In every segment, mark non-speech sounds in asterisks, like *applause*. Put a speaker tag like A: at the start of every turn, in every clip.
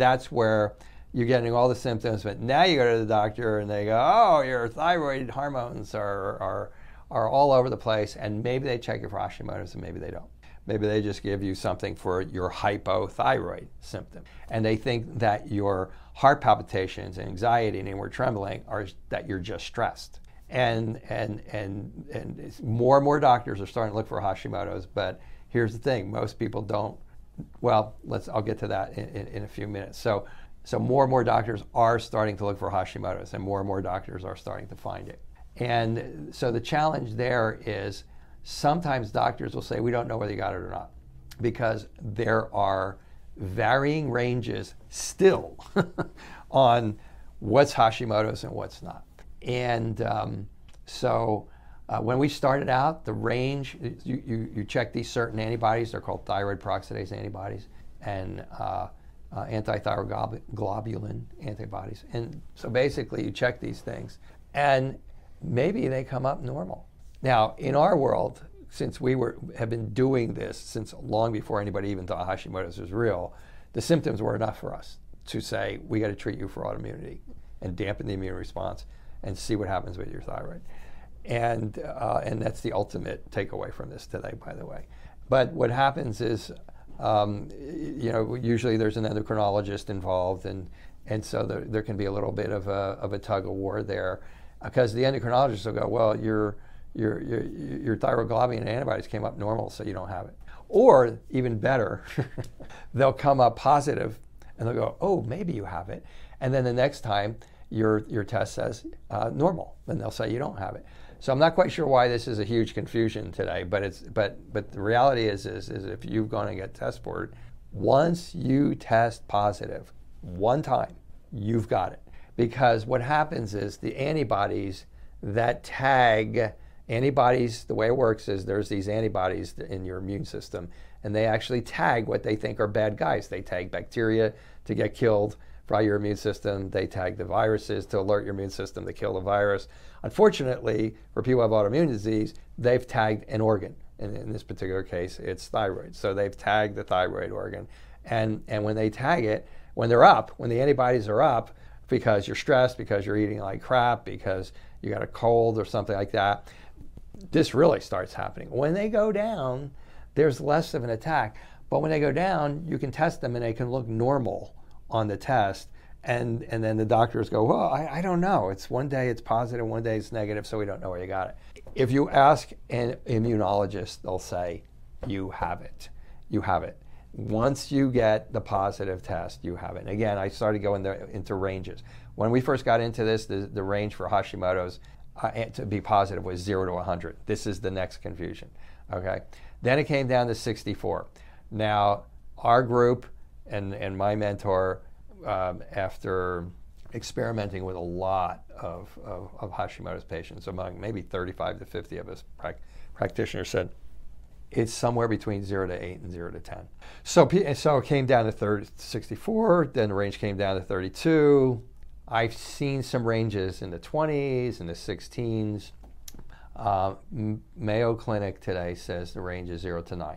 A: That's where you're getting all the symptoms, but now you go to the doctor and they go, oh, your thyroid hormones are, are, are all over the place, and maybe they check you for Hashimoto's and maybe they don't. Maybe they just give you something for your hypothyroid symptom. And they think that your heart palpitations and anxiety and inward trembling are that you're just stressed. And, and, and, and more and more doctors are starting to look for Hashimoto's, but here's the thing most people don't well, let's. I'll get to that in, in, in, a few minutes. So, so more and more doctors are starting to look for Hashimoto's, and more and more doctors are starting to find it. And so the challenge there is sometimes doctors will say we don't know whether you got it or not, because there are varying ranges still *laughs* on what's Hashimoto's and what's not. And um, so uh, when we started out, the range, you, you, you, check these certain antibodies, they're called thyroid peroxidase antibodies and uh, uh, antithyroglobulin antibodies. And so basically, you check these things, and maybe they come up normal. Now, in our world, since we were have been doing this since long before anybody even thought Hashimoto's was real, the symptoms were enough for us to say we got to treat you for autoimmunity and dampen the immune response and see what happens with your thyroid and uh, and that's the ultimate takeaway from this today, by the way. But what happens is, um, you know, usually there's an endocrinologist involved, and and so there, there can be a little bit of a of a tug of war there, because the endocrinologist will go, well, your your your your thyroglobulin antibodies came up normal, so you don't have it. Or even better, *laughs* they'll come up positive, and they'll go, oh, maybe you have it, and then the next time your your test says uh, normal, then they'll say you don't have it. So I'm not quite sure why this is a huge confusion today, but it's but but the reality is is, is if you've gone and get test board, once you test positive one time, you've got it. Because what happens is the antibodies that tag antibodies, the way it works is there's these antibodies in your immune system, and they actually tag what they think are bad guys. They tag bacteria to get killed fry your immune system. They tag the viruses to alert your immune system to kill the virus. Unfortunately, for people who have autoimmune disease, they've tagged an organ. And in this particular case, it's thyroid. So they've tagged the thyroid organ. And, and when they tag it, when they're up, when the antibodies are up, because you're stressed, because you're eating like crap, because you got a cold or something like that, this really starts happening. When they go down, there's less of an attack. But when they go down, you can test them and they can look normal on the test. And, and then the doctors go, well, I, I don't know. It's one day it's positive, one day it's negative, so we don't know where you got it. If you ask an immunologist, they'll say, you have it. You have it. Once you get the positive test, you have it. And again, I started going into ranges. When we first got into this, the, the range for Hashimoto's uh, to be positive was 0 to 100. This is the next confusion. Okay. Then it came down to 64. Now, our group, and, and my mentor, um, after experimenting with a lot of, of, of, Hashimoto's patients, among maybe 35 to 50 of us pra- practitioners, said it's somewhere between 0 to 8 and 0 to 10. So, so it came down to 30, 64, then the range came down to 32. I've seen some ranges in the 20s and the 16s. Uh, Mayo Clinic today says the range is 0 to 9.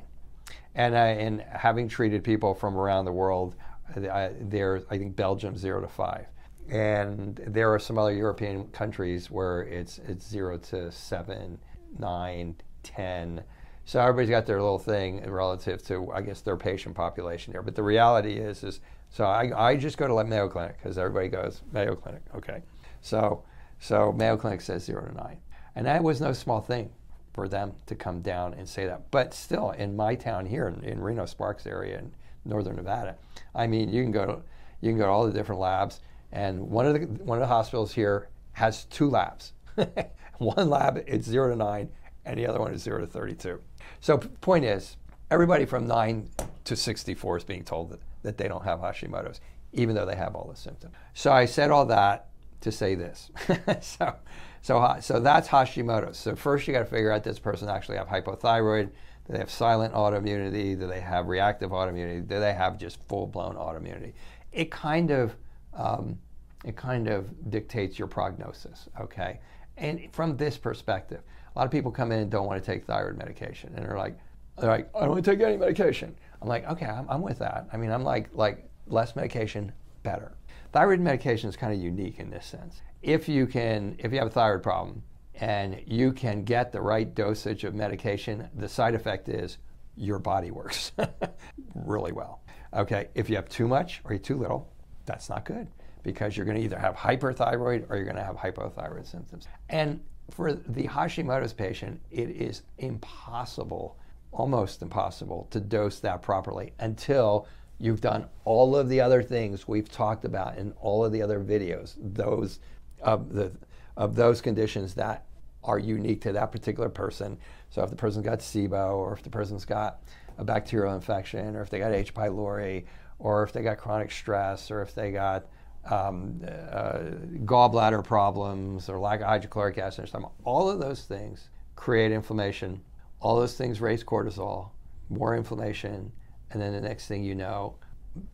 A: And, uh, and having treated people from around the world, uh, there, I think Belgium zero to five, and there are some other European countries where it's it's zero to seven, nine, ten. So everybody's got their little thing relative to, I guess, their patient population there. But the reality is, is so I, I just go to Mayo Clinic because everybody goes Mayo Clinic. Okay, so so Mayo Clinic says zero to nine, and that was no small thing for them to come down and say that. But still, in my town here in, in Reno Sparks area, in northern Nevada. I mean, you can go to you can go to all the different labs, and one of the one of the hospitals here has two labs. *laughs* one lab it's zero to nine, and the other one is zero to thirty-two. So point is, everybody from nine to sixty-four is being told that, that they don't have Hashimoto's, even though they have all the symptoms. So I said all that to say this. *laughs* so, so, so that's Hashimoto's. So first you got to figure out does this person actually have hypothyroid? Do they have silent autoimmunity? Do they have reactive autoimmunity? Do they have just full-blown autoimmunity? It kind of um, it kind of dictates your prognosis. Okay, and from this perspective, a lot of people come in and don't want to take thyroid medication, and they're like, they're like, I don't want to take any medication. I'm like, okay, I'm, I'm with that. I mean, I'm like like less medication, better. Thyroid medication is kind of unique in this sense. If you can, if you have a thyroid problem and you can get the right dosage of medication, the side effect is your body works *laughs* really well. Okay, if you have too much or too little, that's not good because you're going to either have hyperthyroid or you're going to have hypothyroid symptoms. And for the Hashimoto's patient, it is impossible, almost impossible, to dose that properly until you've done all of the other things we've talked about in all of the other videos. Those of the of those conditions that are unique to that particular person. So if the person's got SIBO, or if the person's got a bacterial infection, or if they got H. pylori, or if they got chronic stress, or if they got um, uh, gallbladder problems or lack of hydrochloric acid, all of those things create inflammation. All those things raise cortisol, more inflammation, and then the next thing you know,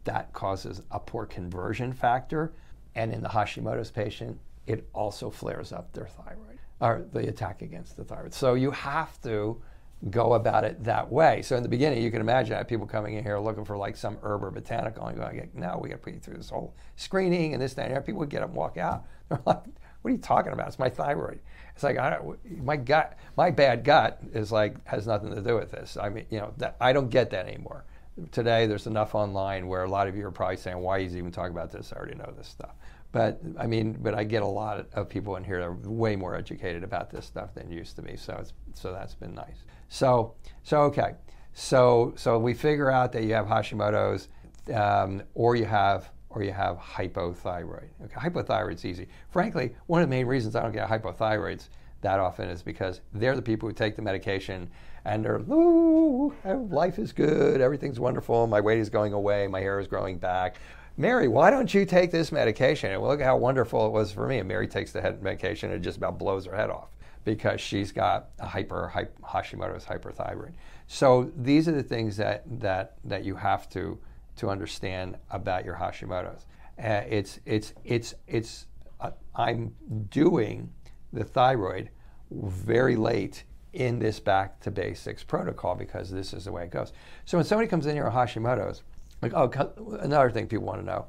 A: that causes a poor conversion factor. And in the Hashimoto's patient, it also flares up their thyroid or the attack against the thyroid. So you have to go about it that way. So in the beginning, you can imagine I people coming in here looking for like some herb or botanical and going, no, we got to put you through this whole screening and this, that, and that. People would get up and walk out. *laughs* They're like, what are you talking about? It's my thyroid. It's like, I don't, my gut, my bad gut is like, has nothing to do with this. I mean, you know, that, I don't get that anymore. Today, there's enough online where a lot of you are probably saying, why is he even talking about this? I already know this stuff. But I mean, but I get a lot of people in here that are way more educated about this stuff than used to be. So it's, so that's been nice. So, so okay. So, so we figure out that you have Hashimoto's, um, or you have, or you have hypothyroid. Okay, hypothyroid's easy. Frankly, one of the main reasons I don't get hypothyroids that often is because they're the people who take the medication and they're, ooh, life is good, everything's wonderful, my weight is going away, my hair is growing back. Mary, why don't you take this medication? And look how wonderful it was for me. And Mary takes the head medication and it just about blows her head off because she's got a hyper, hyper Hashimoto's hyperthyroid. So these are the things that that that you have to to understand about your Hashimoto's. Uh, it's it's it's it's uh, I'm doing the thyroid very late in this back to basics protocol because this is the way it goes. So when somebody comes in here with Hashimoto's, like oh another thing people want to know.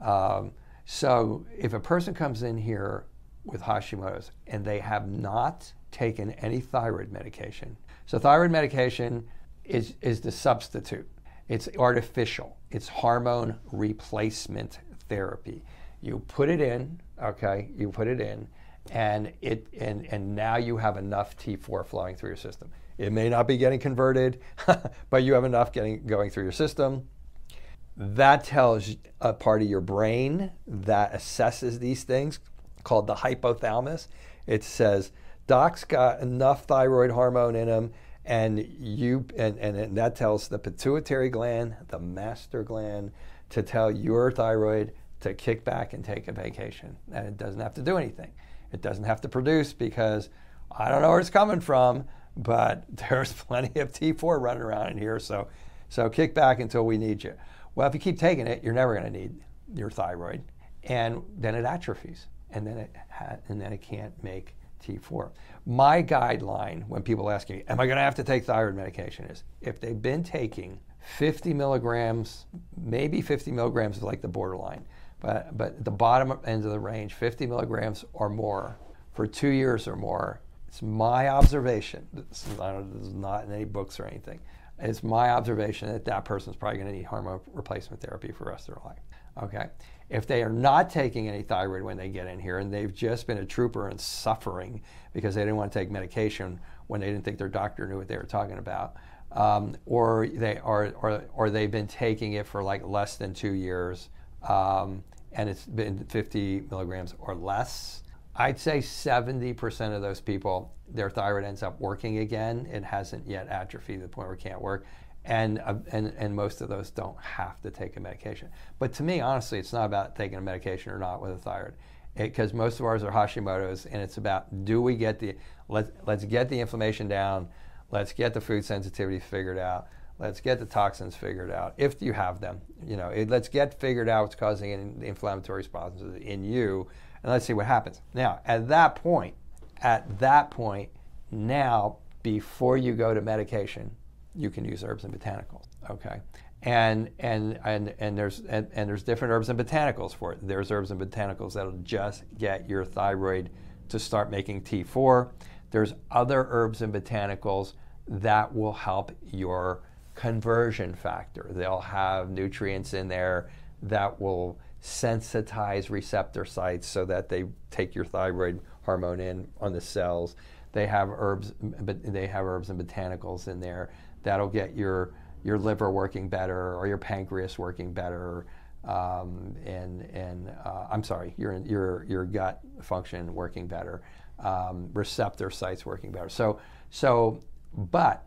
A: Um, so if a person comes in here with Hashimoto's and they have not taken any thyroid medication. So thyroid medication is, is the substitute. It's artificial. It's hormone replacement therapy. You put it in, okay, you put it in, and it and, and now you have enough T4 flowing through your system. It may not be getting converted, *laughs* but you have enough getting going through your system. That tells a part of your brain that assesses these things called the hypothalamus. It says, Doc's got enough thyroid hormone in him, and you and, and, and that tells the pituitary gland, the master gland, to tell your thyroid to kick back and take a vacation. And it doesn't have to do anything. It doesn't have to produce because I don't know where it's coming from, but *laughs* there's plenty of T4 running around in here. So, so kick back until we need you. Well, if you keep taking it, you're never going to need your thyroid, and then it atrophies and then it ha- and then it can't make T4. My guideline when people ask me, "Am I going to have to take thyroid medication?" is if they've been taking 50 milligrams, maybe 50 milligrams is like the borderline, but but the bottom end of the range, 50 milligrams or more for two years or more. It's my observation. This is not, this is not in any books or anything. It's my observation that that person is probably going to need hormone replacement therapy for the rest of their life. Okay. If they are not taking any thyroid when they get in here and they've just been a trooper and suffering because they didn't want to take medication when they didn't think their doctor knew what they were talking about, um, or they are or, or they've been taking it for like less than two years, um, and it's been 50 milligrams or less. I'd say 70% of those people, their thyroid ends up working again. It hasn't yet atrophied to the point where it can't work. And, uh, and, and most of those don't have to take a medication. But to me, honestly, it's not about taking a medication or not with a thyroid because most of ours are Hashimoto's, and it's about do we get the let's let's get the inflammation down, let's get the food sensitivity figured out, let's get the toxins figured out if you have them. You know, it, let's get figured out what's causing an inflammatory responses in you, and let's see what happens. Now, at that point, at that point, now before you go to medication, you can use herbs and botanicals. Okay, and and and and there's and, and, there's different herbs and botanicals for it. There's herbs and botanicals that'll just get your thyroid to start making T4. There's other herbs and botanicals that will help your conversion factor. They'll have nutrients in there that will sensitize receptor sites so that they take your thyroid hormone in on the cells. They have herbs, but they have herbs and botanicals in there that'll get your your liver working better or your pancreas working better, um, and and uh, I'm sorry, your your your gut function working better, um, receptor sites working better. So so, but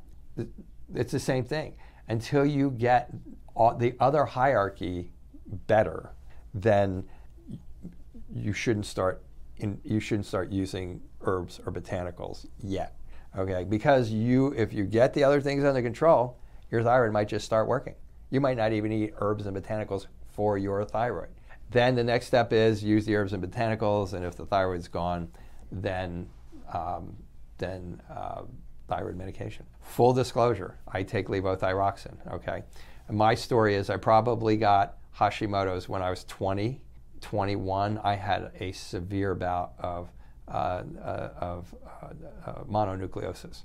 A: it's the same thing until you get all, the other hierarchy better, then you shouldn't start in, you shouldn't start using herbs or botanicals yet. Okay, because you if you get the other things under control, your thyroid might just start working. You might not even eat herbs and botanicals for your thyroid. Then the next step is use the herbs and botanicals, and if the thyroid's gone, then um, then uh, thyroid medication. Full disclosure: I take levothyroxine. Okay, and my story is I probably got Hashimoto's when I was 20, 21. I had a severe bout of uh, uh, of uh, uh, mononucleosis.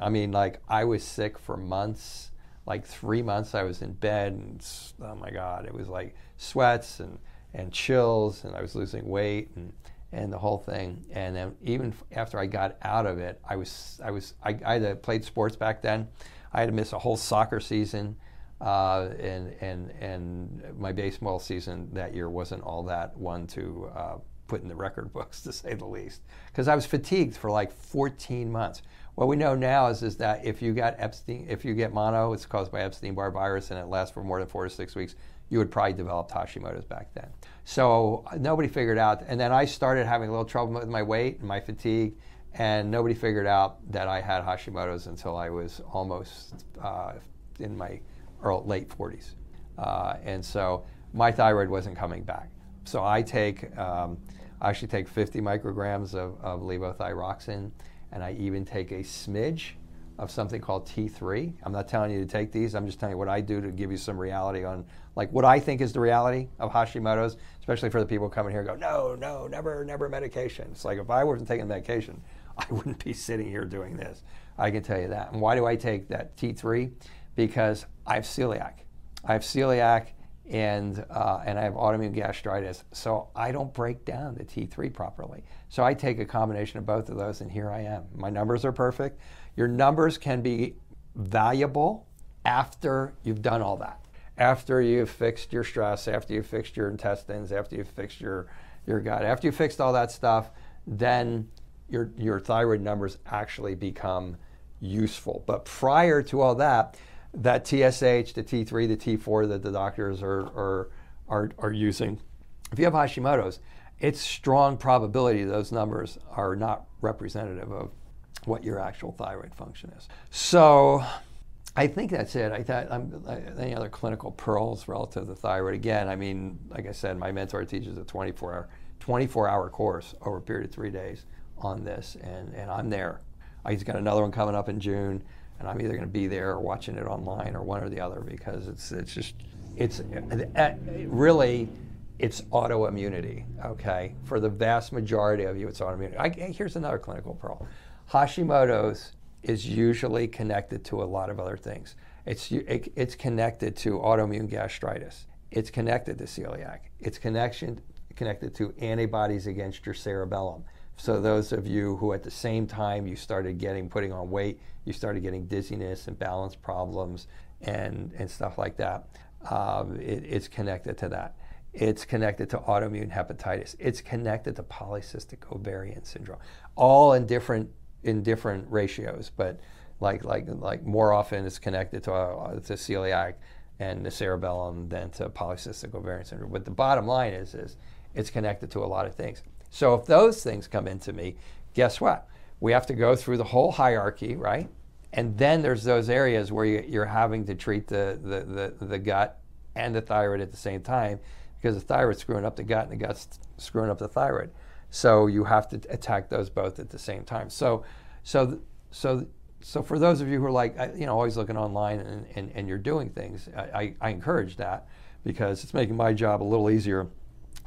A: I mean, like I was sick for months like three months I was in bed and oh my God, it was like sweats and, and chills and I was losing weight and, and the whole thing. And then even after I got out of it, I was, I was, I, I had played sports back then. I had to miss a whole soccer season. Uh, and, and, and my baseball season that year wasn't all that one to uh, put in the record *laughs* books, to say the least, because I was fatigued for like 14 months. What we know now is, is that if you got Epstein, if you get mono, it's caused by Epstein-Barr virus and it lasts for more than four to six weeks, you would probably develop Hashimoto's back then. So uh, nobody figured out, and then I started having a little trouble with my weight and my fatigue, and nobody figured out that I had Hashimoto's until I was almost uh, in my early, late 40s. Uh, and so my thyroid wasn't coming back. So I take, um, I actually take 50 micrograms of, of levothyroxine and I even take a smidge of something called T3. I'm not telling you to take these. I'm just telling you what I do to give you some reality on like what I think is the reality of Hashimoto's, especially for the people coming here and go, no, no, never, never medication. It's like if I wasn't taking medication, *laughs* I wouldn't be sitting here doing this. I can tell you that. And why do I take that T3? Because I have celiac. I have celiac and uh, and I have autoimmune gastritis, so I don't break down the T3 properly. So I take a combination of both of those, and here I am. My numbers are perfect. Your numbers can be valuable after you've done all that. After you've fixed your stress, after you've fixed your intestines, after you've fixed your your gut, after you've fixed all that stuff, then your your thyroid numbers actually become useful. But prior to all that, that TSH, the T3, the T4 that the doctors are, are, are, are using. If you have Hashimoto's, it's strong probability those numbers are not representative of what your actual thyroid function is. So I think that's it. I thought I'm, any other clinical pearls relative to thyroid. Again, I mean, like I said, my mentor teaches a 24 hour, 24 hour course over a period of three days on this, and, and I'm there. He's got another one coming up in June and I'm either going to be there or watching it online or one or the other because it's it's just it's uh, really it's autoimmunity. Okay, for the vast majority of you, it's autoimmunity. I, here's another clinical pearl: Hashimoto's is usually connected to a lot of other things. It's it, it's connected to autoimmune gastritis. It's connected to celiac. It's connection connected to antibodies against your cerebellum So those of you who at the same time you started getting putting on weight, you started getting dizziness and balance problems and, and stuff like that, um, it, it's connected to that. It's connected to autoimmune hepatitis. It's connected to polycystic ovarian syndrome, all in different in different ratios, but like like like more often it's connected to, uh, to celiac and the cerebellum than to polycystic ovarian syndrome. But the bottom line is is it's connected to a lot of things. So if those things come into me, guess what? We have to go through the whole hierarchy, right? And then there's those areas where you, are having to treat the, the, the, the gut and the thyroid at the same time because the thyroid's screwing up the gut and the gut's screwing up the thyroid. So you have to attack those both at the same time. So, so, so, so for those of you who are like, you know, always looking online and, and, and you're doing things, I, I encourage that because it's making my job a little easier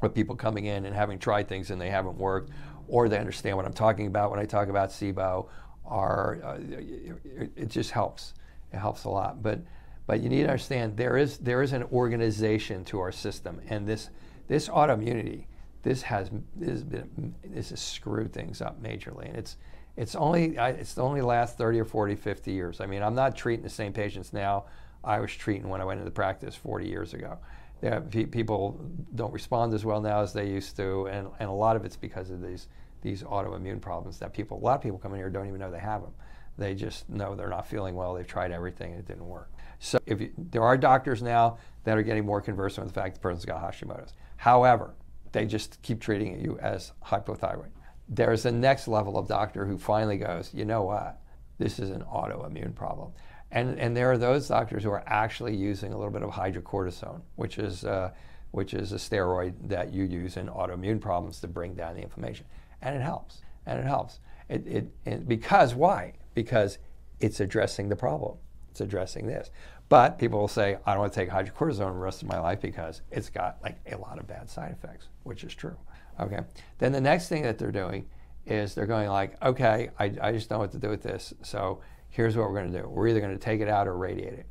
A: with people coming in and having tried things and they haven't worked, or they understand what I'm talking about when I talk about SIBO, or uh, it, it just helps. It helps a lot. But but you need to understand there is there is an organization to our system, and this this autoimmunity, this has this has, been, this has screwed things up majorly, and it's it's only it's only last 30 or 40, 50 years. I mean, I'm not treating the same patients now I was treating when I went into practice 40 years ago. Yeah, pe- people don't respond as well now as they used to, and, and a lot of it's because of these these autoimmune problems that people a lot of people come in here don't even know they have them. They just know they're not feeling well. They've tried everything and it didn't work. So if you, there are doctors now that are getting more conversant with the fact the person's got Hashimoto's. However, they just keep treating you as hypothyroid. There's a next level of doctor who finally goes, you know what? This is an autoimmune problem. And, and there are those doctors who are actually using a little bit of hydrocortisone, which is, uh, which is a steroid that you use in autoimmune problems to bring down the inflammation. And it helps. And it helps. It, it, it, because why? Because it's addressing the problem it's addressing this. But people will say, I don't want to take hydrocortisone the rest of my life because it's got like a lot of bad side effects, which is true. Okay. Then the next thing that they're doing is they're going like, okay, I, I just know what to do with this. So here's what we're going to do. We're either going to take it out or radiate it.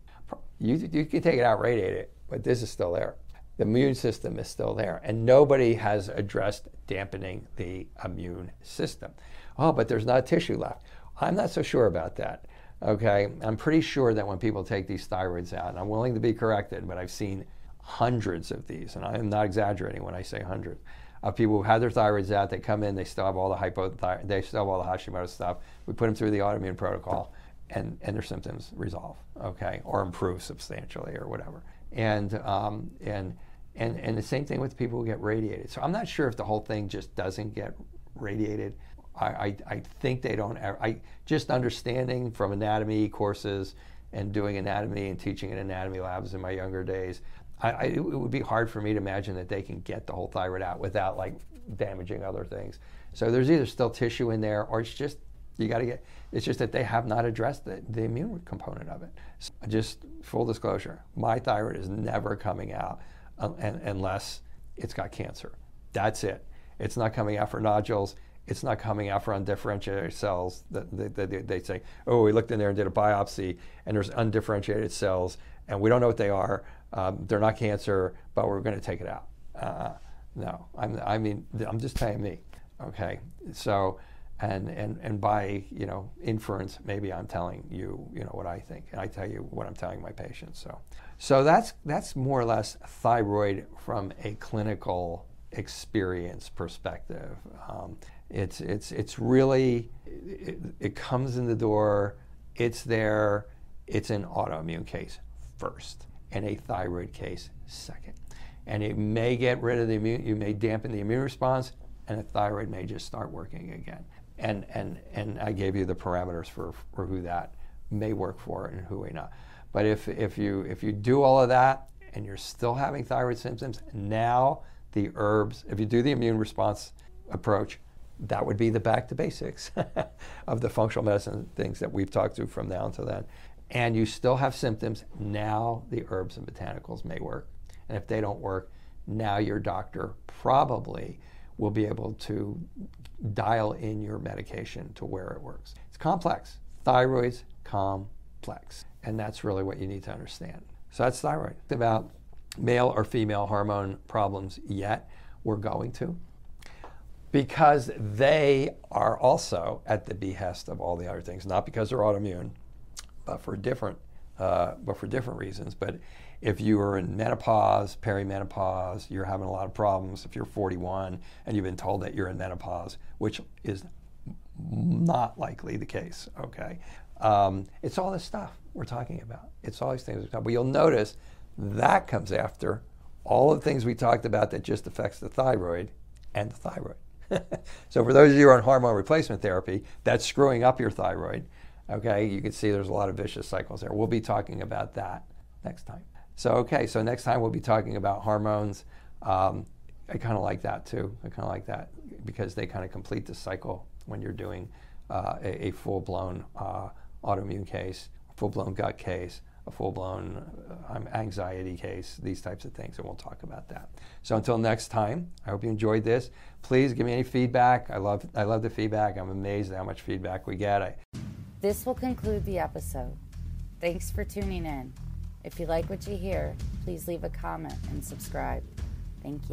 A: You, you can take it out, radiate it, but this is still there. The immune system is still there. And nobody has addressed dampening the immune system. Oh, but there's not tissue left. I'm not so sure about that. Okay, I'm pretty sure that when people take these thyroids out, and I'm willing to be corrected, but I've seen hundreds of these, and I am not exaggerating when I say hundreds, of people who've had their thyroids out. They come in, they still have all the hypothyroid, they still have all the Hashimoto stuff. We put them through the autoimmune protocol, and, and their symptoms resolve, okay, or improve substantially, or whatever. And um, and and and the same thing with people who get radiated. So I'm not sure if the whole thing just doesn't get radiated I, I, think they don't. I just understanding from anatomy courses and doing anatomy and teaching in anatomy labs in my younger days. I, I, it would be hard for me to imagine that they can get the whole thyroid out without like damaging other things. So there's either still tissue in there, or it's just you got to get. It's just that they have not addressed the, the immune component of it. So just full disclosure, my thyroid is never coming out uh, unless it's got cancer. That's it. It's not coming out for nodules it's not coming out for undifferentiated cells. They, they, they, say, oh, we looked in there and did a biopsy, and there's undifferentiated cells, and we don't know what they are. Um, they're not cancer, but we're going to take it out. Uh, no, I'm, I mean, I'm just telling me. Okay, so, and and and by you know inference, maybe I'm telling you you know what I think, and I tell you what I'm telling my patients. So, so that's that's more or less thyroid from a clinical experience perspective. Um, it's it's it's really it, it comes in the door. It's there. It's an autoimmune case first, and a thyroid case second. And it may get rid of the immune. You may dampen the immune response, and the thyroid may just start working again. And and and I gave you the parameters for for who that may work for and who may not. But if if you if you do all of that and you're still having thyroid symptoms, now the herbs. If you do the immune response approach, that would be the back to basics *laughs* of the functional medicine things that we've talked through from now until then. And you still have symptoms, now the herbs and botanicals may work. And if they don't work, now your doctor probably will be able to dial in your medication to where it works. It's complex. Thyroid's complex. And that's really what you need to understand. So that's thyroid. About male or female hormone problems yet. We're going to. Because they are also at the behest of all the other things, not because they're autoimmune, but for different, uh, but for different reasons. But if you are in menopause, perimenopause, you're having a lot of problems. If you're 41 and you've been told that you're in menopause, which is not likely the case, okay? Um, it's all this stuff we're talking about. It's all these things. But you'll notice that comes after all the things we talked about that just affects the thyroid and the thyroid. *laughs* so for those of you who are on hormone replacement therapy, that's screwing up your thyroid. Okay, you can see there's a lot of vicious cycles there. We'll be talking about that next time. So okay, so next time we'll be talking about hormones. Um, I kind of like that too. I kind of like that because they kind of complete the cycle when you're doing uh, a, a full-blown uh, autoimmune case, full-blown gut case, a full-blown uh, anxiety case, these types of things, and we'll talk about that. So until next time, I hope you enjoyed this. Please give me any feedback. I love I love the feedback. I'm amazed at how much feedback we get. I,
B: this will conclude the episode. Thanks for tuning in. If you like what you hear, please leave a comment and subscribe. Thank you.